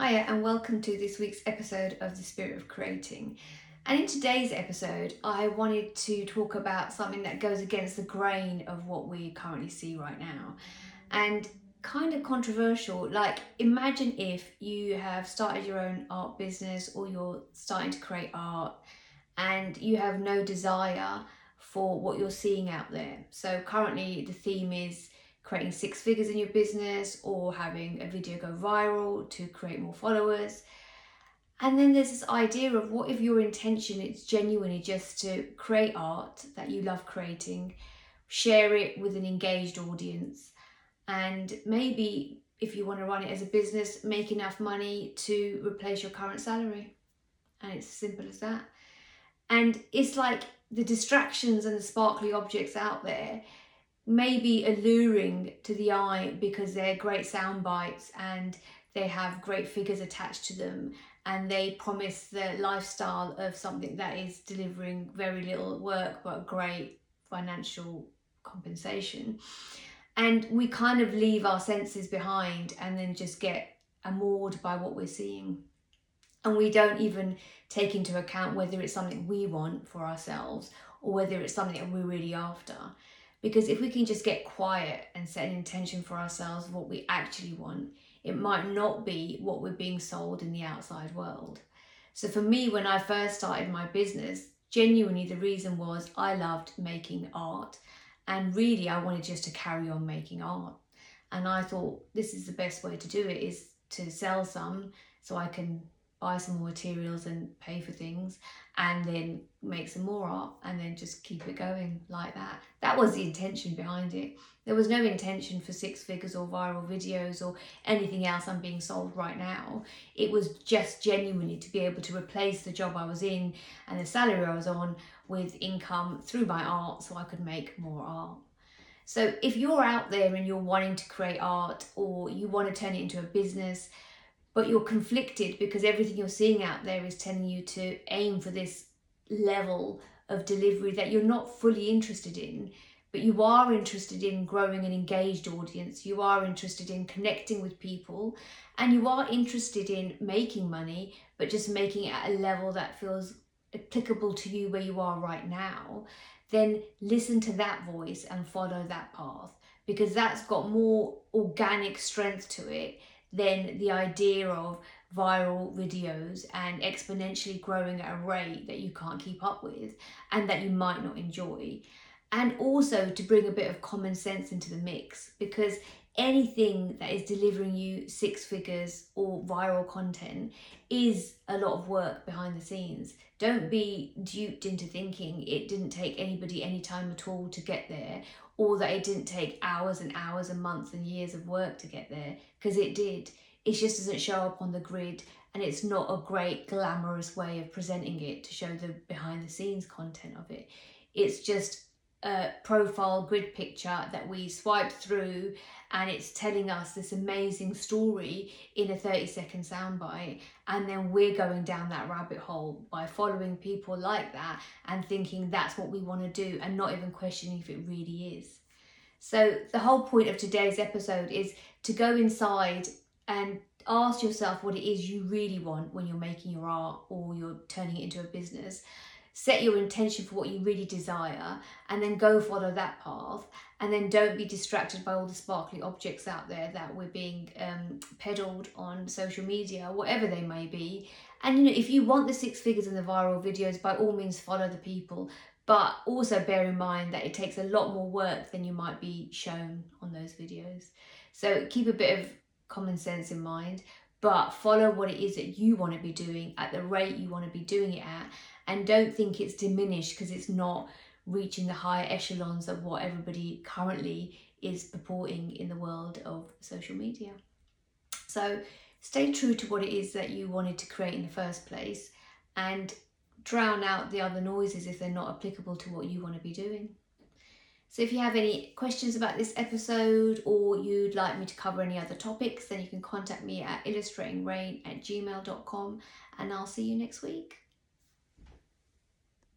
Hiya, and welcome to this week's episode of The Spirit of Creating. And in today's episode, I wanted to talk about something that goes against the grain of what we currently see right now. And kind of controversial. Like, imagine if you have started your own art business or you're starting to create art and you have no desire for what you're seeing out there. So, currently, the theme is creating six figures in your business or having a video go viral to create more followers. And then there's this idea of what if your intention is genuinely just to create art that you love creating, share it with an engaged audience, and maybe if you want to run it as a business, make enough money to replace your current salary. And it's as simple as that. And it's like the distractions and the sparkly objects out there maybe alluring to the eye because they're great sound bites and they have great figures attached to them and they promise the lifestyle of something that is delivering very little work but great financial compensation. And we kind of leave our senses behind and then just get amored by what we're seeing. And we don't even take into account whether it's something we want for ourselves or whether it's something that we're really after because if we can just get quiet and set an intention for ourselves of what we actually want, it might not be what we're being sold in the outside world. So for me, when I first started my business, genuinely the reason was I loved making art and really I wanted just to carry on making art. And I thought this is the best way to do it is to sell some so I can buy some more materials and pay for things and then make some more art and then just keep it going like that. That was the intention behind it. There was no intention for six figures or viral videos or anything else I'm being sold right now. It was just genuinely to be able to replace the job I was in and the salary I was on with income through my art so I could make more art. So if you're out there and you're wanting to create art or you want to turn it into a business, but you're conflicted because everything you're seeing out there is telling you to aim for this level of delivery that you're not fully interested in but you are interested in growing an engaged audience you are interested in connecting with people and you are interested in making money but just making it at a level that feels applicable to you where you are right now then listen to that voice and follow that path because that's got more organic strength to it than the idea of viral videos and exponentially growing at a rate that you can't keep up with and that you might not enjoy. And also to bring a bit of common sense into the mix because anything that is delivering you six figures or viral content is a lot of work behind the scenes. Don't be duped into thinking it didn't take anybody any time at all to get there or that it didn't take hours and hours and months and years of work to get there because it did. It just doesn't show up on the grid and it's not a great glamorous way of presenting it to show the behind the scenes content of it. It's just profile grid picture that we swipe through and it's telling us this amazing story in a 30 second soundbite. And then we're going down that rabbit hole by following people like that and thinking that's what we want to do and not even questioning if it really is. So the whole point of today's episode is to go inside and ask yourself what it is you really want when you're making your art or you're turning it into a business set your intention for what you really desire and then go follow that path and then don't be distracted by all the sparkly objects out there that we're being um, peddled on social media whatever they may be. And you know if you want the six figures and the viral videos by all means follow the people. But also bear in mind that it takes a lot more work than you might be shown on those videos. So keep a bit of common sense in mind but follow what it is that you want to be doing at the rate you want to be doing it at and don't think it's diminished because it's not reaching the higher echelons of what everybody currently is purporting in the world of social media. So stay true to what it is that you wanted to create in the first place and drown out the other noises if they're not applicable to what you want to be doing. So if you have any questions about this episode or you'd like me to cover any other topics, then you can contact me at illustratingrain at gmail.com and I'll see you next week.